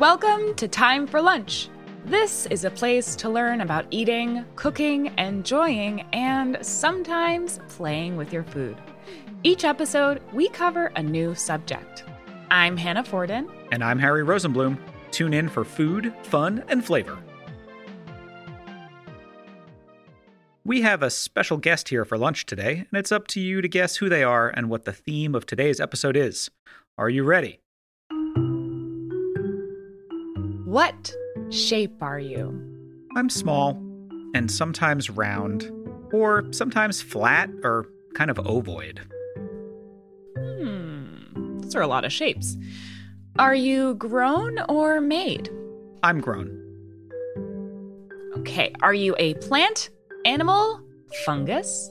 Welcome to Time for Lunch. This is a place to learn about eating, cooking, enjoying, and sometimes playing with your food. Each episode, we cover a new subject. I'm Hannah Fordin. And I'm Harry Rosenblum. Tune in for food, fun, and flavor. We have a special guest here for lunch today, and it's up to you to guess who they are and what the theme of today's episode is. Are you ready? What shape are you? I'm small and sometimes round, or sometimes flat or kind of ovoid. Hmm, those are a lot of shapes. Are you grown or made? I'm grown. Okay, are you a plant, animal, fungus?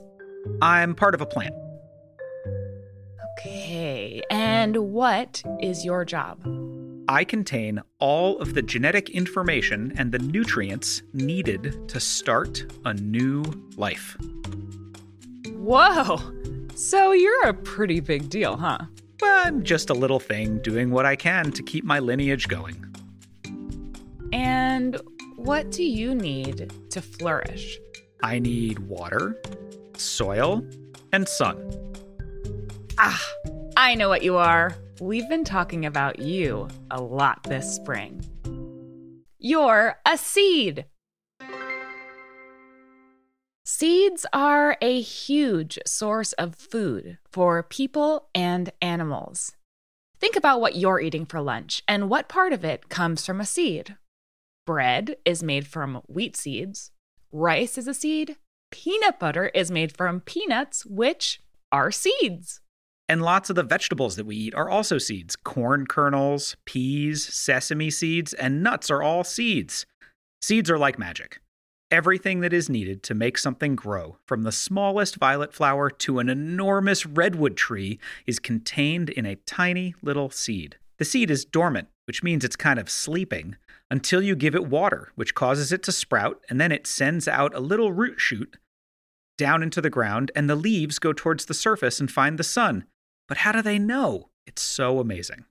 I'm part of a plant. Okay, and what is your job? I contain all of the genetic information and the nutrients needed to start a new life. Whoa! So you're a pretty big deal, huh? I'm just a little thing doing what I can to keep my lineage going. And what do you need to flourish? I need water, soil, and sun. Ah, I know what you are. We've been talking about you a lot this spring. You're a seed. Seeds are a huge source of food for people and animals. Think about what you're eating for lunch and what part of it comes from a seed. Bread is made from wheat seeds, rice is a seed, peanut butter is made from peanuts, which are seeds. And lots of the vegetables that we eat are also seeds. Corn kernels, peas, sesame seeds, and nuts are all seeds. Seeds are like magic. Everything that is needed to make something grow, from the smallest violet flower to an enormous redwood tree, is contained in a tiny little seed. The seed is dormant, which means it's kind of sleeping, until you give it water, which causes it to sprout, and then it sends out a little root shoot down into the ground, and the leaves go towards the surface and find the sun. But how do they know? It's so amazing.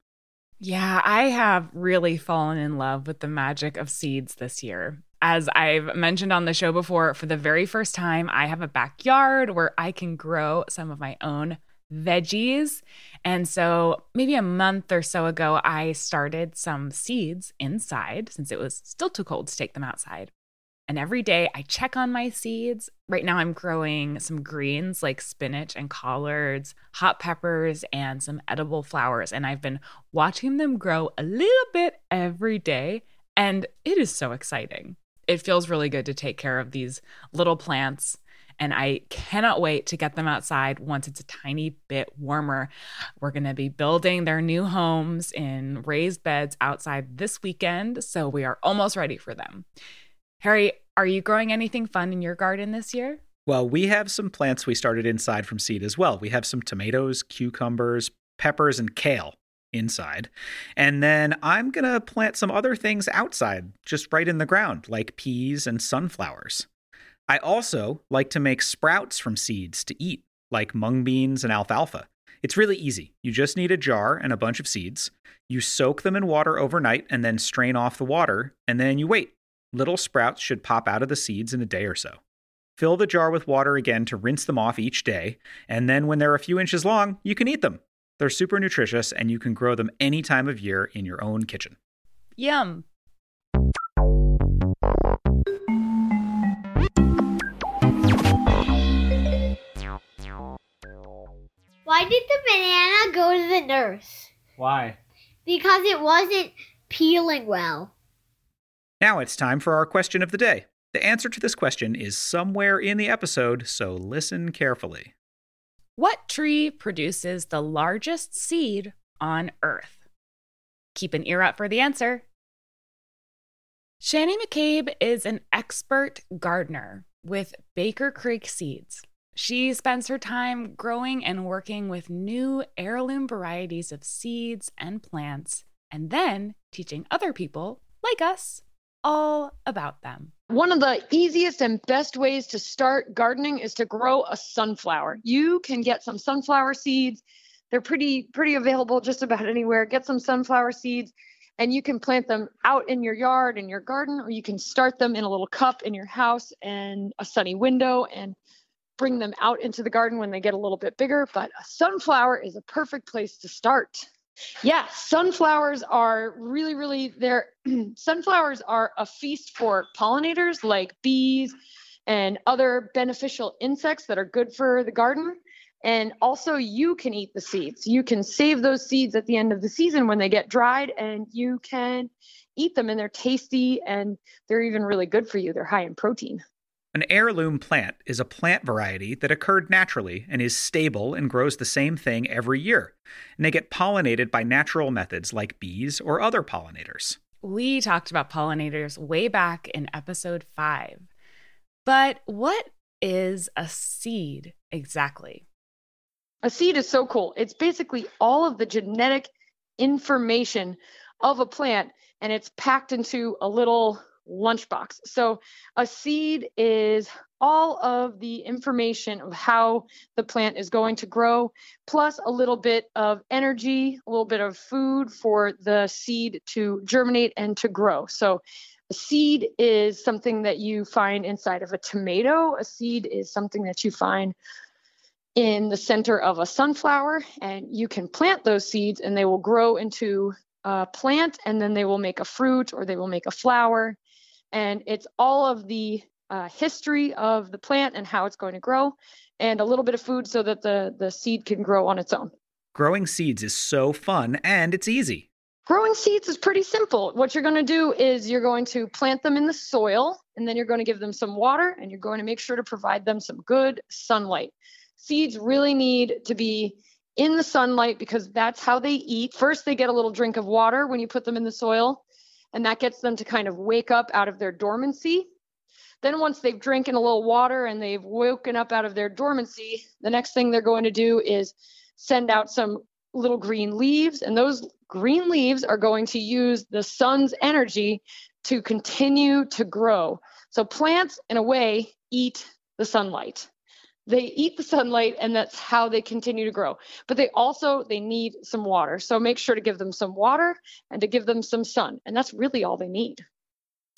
Yeah, I have really fallen in love with the magic of seeds this year. As I've mentioned on the show before, for the very first time, I have a backyard where I can grow some of my own veggies. And so, maybe a month or so ago, I started some seeds inside since it was still too cold to take them outside. And every day I check on my seeds. Right now, I'm growing some greens like spinach and collards, hot peppers, and some edible flowers. And I've been watching them grow a little bit every day. And it is so exciting. It feels really good to take care of these little plants. And I cannot wait to get them outside once it's a tiny bit warmer. We're to be building their new homes in raised beds outside this weekend. So we are almost ready for them. Harry, are you growing anything fun in your garden this year? Well, we have some plants we started inside from seed as well. We have some tomatoes, cucumbers, peppers, and kale inside. And then I'm going to plant some other things outside, just right in the ground, like peas and sunflowers. I also like to make sprouts from seeds to eat, like mung beans and alfalfa. It's really easy. You just need a jar and a bunch of seeds. You soak them in water overnight and then strain off the water, and then you wait. Little sprouts should pop out of the seeds in a day or so. Fill the jar with water again to rinse them off each day, and then when they're a few inches long, you can eat them. They're super nutritious and you can grow them any time of year in your own kitchen. Yum. Why did the banana go to the nurse? Why? Because it wasn't peeling well. Now it's time for our question of the day. The answer to this question is somewhere in the episode, so listen carefully. What tree produces the largest seed on Earth? Keep an ear out for the answer. Shannie McCabe is an expert gardener with Baker Creek Seeds. She spends her time growing and working with new heirloom varieties of seeds and plants, and then teaching other people, like us, all about them. One of the easiest and best ways to start gardening is to grow a sunflower. You can get some sunflower seeds. They're pretty pretty available just about anywhere. Get some sunflower seeds and you can plant them out in your yard in your garden or you can start them in a little cup in your house and a sunny window and bring them out into the garden when they get a little bit bigger, but a sunflower is a perfect place to start. Yeah, sunflowers are really, really they're sunflowers are a feast for pollinators like bees and other beneficial insects that are good for the garden. And also, you can eat the seeds. You can save those seeds at the end of the season when they get dried, and you can eat them, and they're tasty and they're even really good for you. They're high in protein. An heirloom plant is a plant variety that occurred naturally and is stable and grows the same thing every year. And they get pollinated by natural methods like bees or other pollinators. We talked about pollinators way back in episode five. But what is a seed exactly? A seed is so cool. It's basically all of the genetic information of a plant and it's packed into a little lunchbox. So a seed is all of the information of how the plant is going to grow, plus a little bit of energy, a little bit of food for the seed to germinate and to grow. So a seed is something that you find inside of a tomato. A seed is something that you find in the center of a sunflower, and you can plant those seeds and they will grow into a plant and then they will make a fruit or they will make a flower and it's all of the uh, history of the plant and how it's going to grow and a little bit of food so that the, the seed can grow on its own. Growing seeds is so fun and it's easy. Growing seeds is pretty simple. What you're going to do is you're going to plant them in the soil and then you're going to give them some water and you're going to make sure to provide them some good sunlight. Seeds really need to be in the sunlight because that's how they eat. First, they get a little drink of water when you put them in the soil and that gets them to kind of wake up out of their dormancy. Then, once they've drinking a little water and they've woken up out of their dormancy, the next thing they're going to do is send out some little green leaves, and those green leaves are going to use the sun's energy to continue to grow. So, plants, in a way, eat the sunlight they eat the sunlight and that's how they continue to grow but they also they need some water so make sure to give them some water and to give them some sun and that's really all they need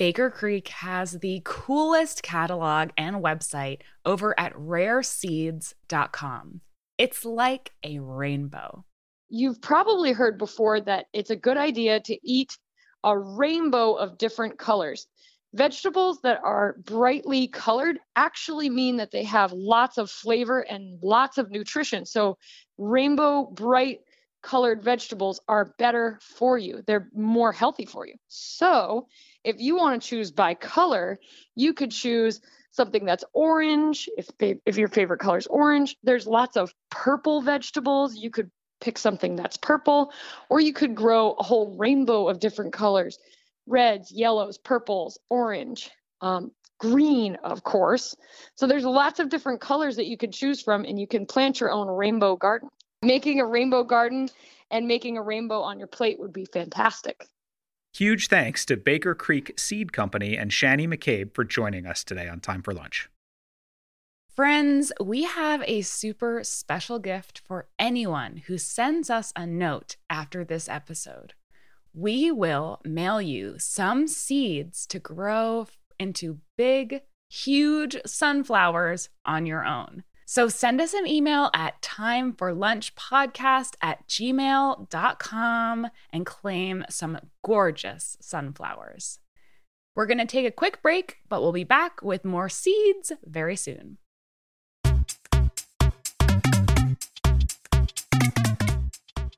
Baker Creek has the coolest catalog and website over at rareseeds.com. It's like a rainbow. You've probably heard before that it's a good idea to eat a rainbow of different colors. Vegetables that are brightly colored actually mean that they have lots of flavor and lots of nutrition. So, rainbow bright colored vegetables are better for you. They're more healthy for you. So, if you want to choose by color, you could choose something that's orange if if your favorite color is orange. There's lots of purple vegetables. You could pick something that's purple or you could grow a whole rainbow of different colors reds, yellows, purples, orange, um, green, of course. So there's lots of different colors that you can choose from, and you can plant your own rainbow garden. Making a rainbow garden and making a rainbow on your plate would be fantastic. Huge thanks to Baker Creek Seed Company and Shannie McCabe for joining us today on Time for Lunch. Friends, we have a super special gift for anyone who sends us a note after this episode. We will mail you some seeds to grow into big, huge sunflowers on your own. So send us an email at timeforlunchpodcast at gmail.com and claim some gorgeous sunflowers. We're going to take a quick break, but we'll be back with more seeds very soon.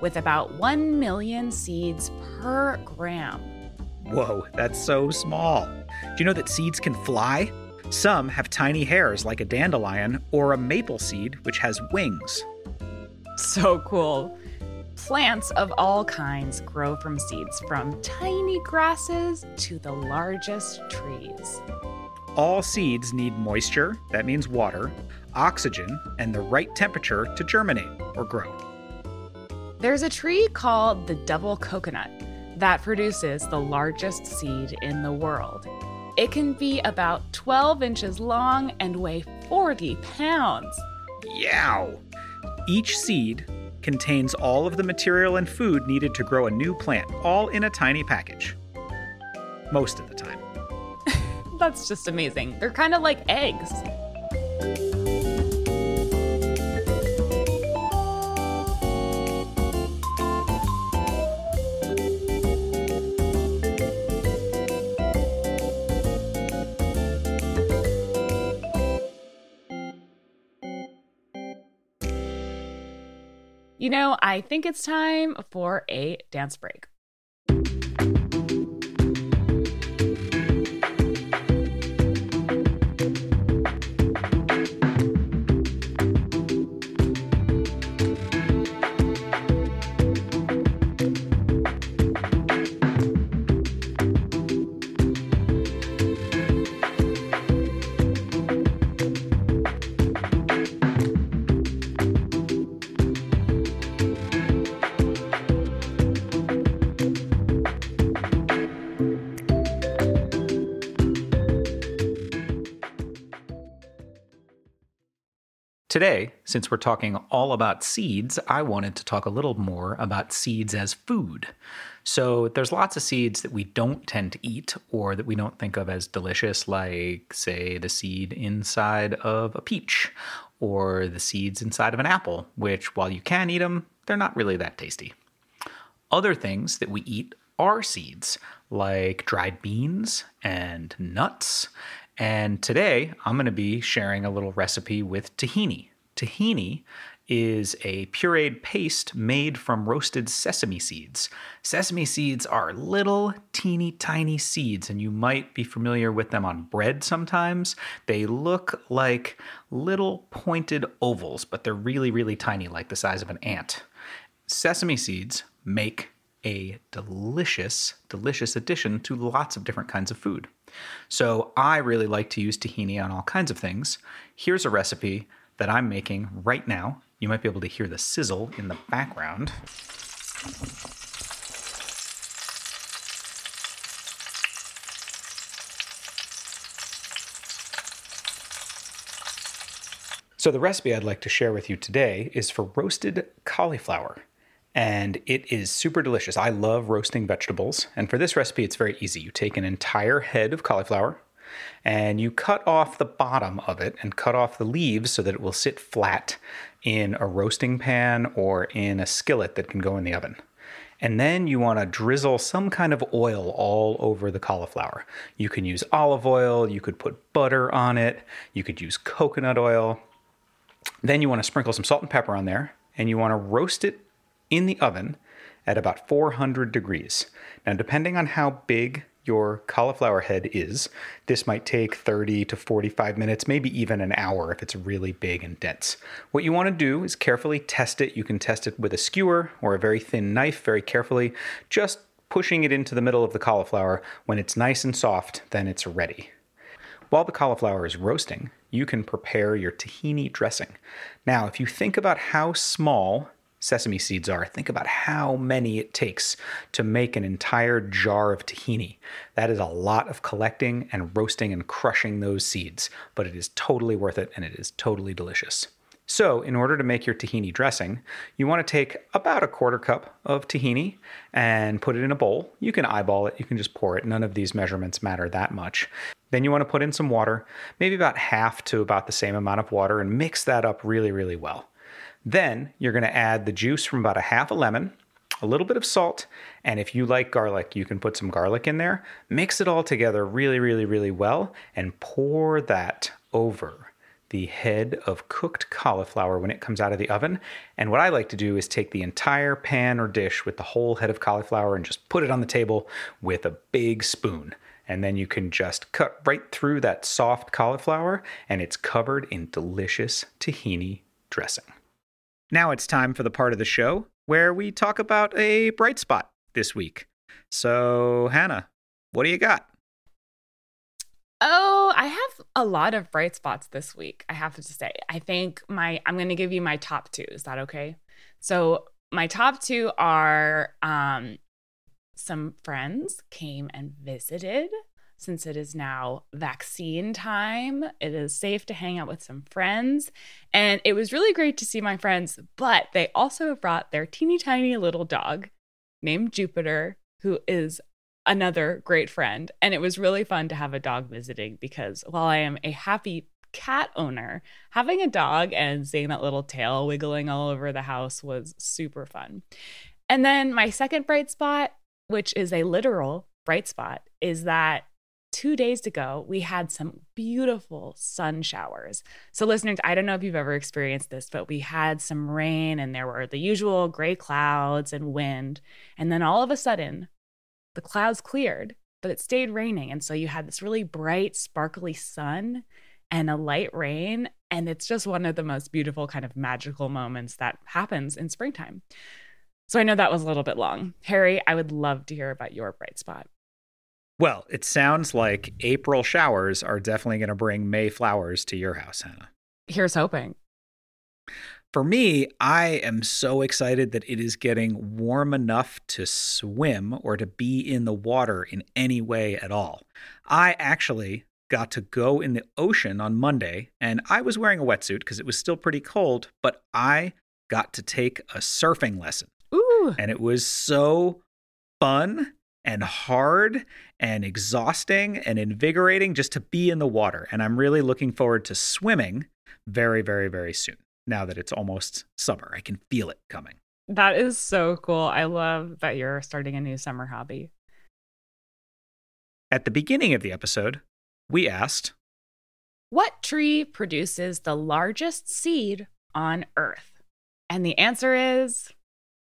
with about 1 million seeds per gram. Whoa, that's so small. Do you know that seeds can fly? Some have tiny hairs like a dandelion or a maple seed, which has wings. So cool. Plants of all kinds grow from seeds, from tiny grasses to the largest trees. All seeds need moisture, that means water, oxygen, and the right temperature to germinate or grow. There's a tree called the double coconut that produces the largest seed in the world. It can be about 12 inches long and weigh 40 pounds. Yow! Each seed contains all of the material and food needed to grow a new plant, all in a tiny package. Most of the time. That's just amazing. They're kind of like eggs. You know, I think it's time for a dance break. Today, since we're talking all about seeds, I wanted to talk a little more about seeds as food. So, there's lots of seeds that we don't tend to eat or that we don't think of as delicious, like, say, the seed inside of a peach or the seeds inside of an apple, which, while you can eat them, they're not really that tasty. Other things that we eat are seeds, like dried beans and nuts and today I'm going to be sharing a little recipe with tahini. Tahini is a pureed paste made from roasted sesame seeds. Sesame seeds are little, teeny tiny seeds, and you might be familiar with them on bread sometimes. They look like little pointed ovals, but they're really, really tiny, like the size of an ant. Sesame seeds make a delicious, delicious addition to lots of different kinds of food. So I really like to use tahini on all kinds of things. Here's a recipe that I'm making right now. You might be able to hear the sizzle in the background. So, the recipe I'd like to share with you today is for roasted cauliflower. And it is super delicious. I love roasting vegetables. And for this recipe, it's very easy. You take an entire head of cauliflower and you cut off the bottom of it and cut off the leaves so that it will sit flat in a roasting pan or in a skillet that can go in the oven. And then you want to drizzle some kind of oil all over the cauliflower. You can use olive oil, you could put butter on it, you could use coconut oil. Then you want to sprinkle some salt and pepper on there, and you want to roast it in the oven at about 400 degrees. Now, depending on how big your cauliflower head is, this might take 30 to 45 minutes, maybe even an hour if it's really big and dense. What you want to do is carefully test it. You can test it with a skewer or a very thin knife very carefully, just pushing it into the middle of the cauliflower. When it's nice and soft, then it's ready. While the cauliflower is roasting, you can prepare your tahini dressing. Now, if you think about how small sesame seeds are, think about how many it takes to make an entire jar of tahini. That is a lot of collecting and roasting and crushing those seeds, but it is totally worth it and it is totally delicious. So, in order to make your tahini dressing, you want to take about a quarter cup of tahini and put it in a bowl. You can eyeball it, you can just pour it. None of these measurements matter that much. Then you want to put in some water, maybe about half to about the same amount of water, and mix that up really, really well. Then you're going to add the juice from about a half a lemon, a little bit of salt, and if you like garlic, you can put some garlic in there. Mix it all together really, really, really well, and pour that over the head of cooked cauliflower when it comes out of the oven. And what I like to do is take the entire pan or dish with the whole head of cauliflower and just put it on the table with a big spoon. And then you can just cut right through that soft cauliflower, and it's covered in delicious tahini dressing. Now it's time for the part of the show where we talk about a bright spot this week. So, Hannah, what do you got? Oh, I have a lot of bright spots this week, I have to say. I think my I'm going to give you my top 2. Is that okay? So, my top 2 are um some friends came and visited since it is now vaccine time. It is safe to hang out with some friends. And it was really great to see my friends, but they also brought their teeny tiny little dog named Jupiter, who is another great friend. And it was really fun to have a dog visiting because while I am a happy cat owner, having a dog and seeing that little tail wiggling all over the house was super fun. And then my second bright spot, which is a literal bright spot, is that two days ago we had some beautiful sun showers. So, listeners, I don't know if you've ever experienced this, but we had some rain and there were the usual gray clouds and wind. And then all of a sudden, the clouds cleared, but it stayed raining. And so you had this really bright, sparkly sun and a light rain. And it's just one of the most beautiful, kind of magical moments that happens in springtime. So I know that was a little bit long. Harry, I would love to hear about your bright spot. Well, it sounds like April showers are definitely going to bring May flowers to your house, Hannah. Here's hoping. For me, I am so excited that it is getting warm enough to swim or to be in the water in any way at all. I actually got to go in the ocean on Monday and I was wearing a wetsuit because it was still pretty cold, but I got to take a surfing lesson. Ooh. And it was so fun and hard and exhausting and invigorating just to be in the water. And I'm really looking forward to swimming very, very, very soon now that it's almost summer. I can feel it coming. That is so cool. I love that you're starting a new summer hobby. At the beginning of the episode, we asked What tree produces the largest seed on Earth? And the answer is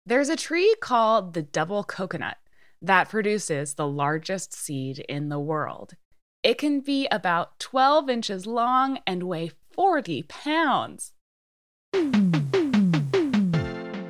there's a tree called the double coconut that produces the largest seed in the world. It can be about 12 inches long and weigh 40 pounds.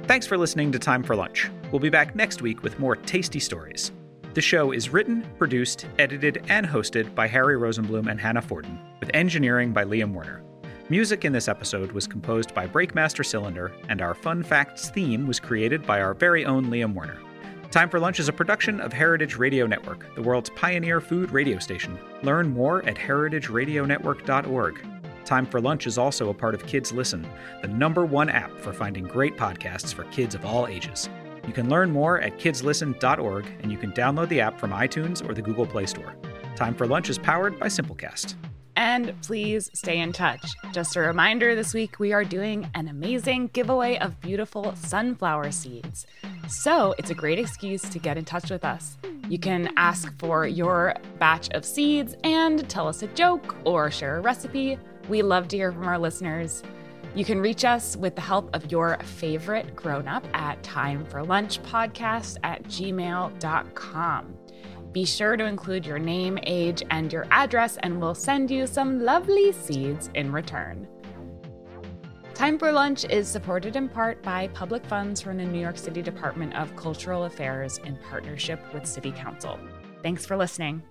Thanks for listening to Time for Lunch. We'll be back next week with more tasty stories. The show is written, produced, edited, and hosted by Harry Rosenblum and Hannah Fordin, with engineering by Liam Werner. Music in this episode was composed by Breakmaster Cylinder, and our Fun Facts theme was created by our very own Liam Werner. Time for Lunch is a production of Heritage Radio Network, the world's pioneer food radio station. Learn more at heritageradionetwork.org. Time for Lunch is also a part of Kids Listen, the number one app for finding great podcasts for kids of all ages. You can learn more at kidslisten.org, and you can download the app from iTunes or the Google Play Store. Time for Lunch is powered by Simplecast. And please stay in touch. Just a reminder this week we are doing an amazing giveaway of beautiful sunflower seeds. So it's a great excuse to get in touch with us. You can ask for your batch of seeds and tell us a joke or share a recipe. We love to hear from our listeners. You can reach us with the help of your favorite grown up at timeforlunchpodcast at gmail.com. Be sure to include your name, age, and your address, and we'll send you some lovely seeds in return. Time for Lunch is supported in part by public funds from the New York City Department of Cultural Affairs in partnership with City Council. Thanks for listening.